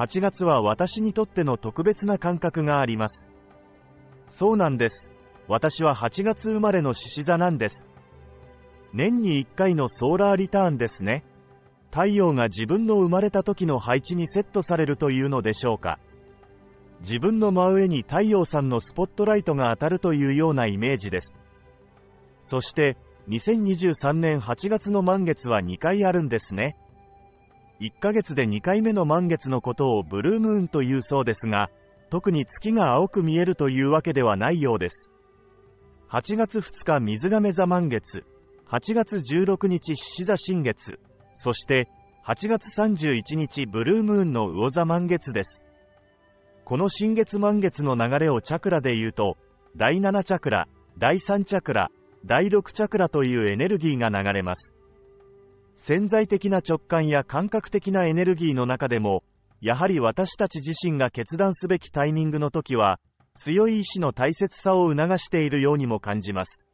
8月は私にとっての特別な感覚があります。そうなんです。私は8月生まれの獅子座なんです。年に1回のソーラーリターンですね。太陽が自分の生まれた時の配置にセットされるというのでしょうか。自分の真上に太陽さんのスポットライトが当たるというようなイメージです。そして、2023年8月の満月は2回あるんですね。1ヶ月で2回目の満月のことをブルームーンというそうですが、特に月が青く見えるというわけではないようです。8月2日水亀座満月、8月16日獅子座新月、そして8月31日ブルームーンの魚座満月です。この新月満月の流れをチャクラで言うと、第7チャクラ、第3チャクラ、第6チャクラというエネルギーが流れます。潜在的な直感や感覚的なエネルギーの中でも、やはり私たち自身が決断すべきタイミングの時は、強い意志の大切さを促しているようにも感じます。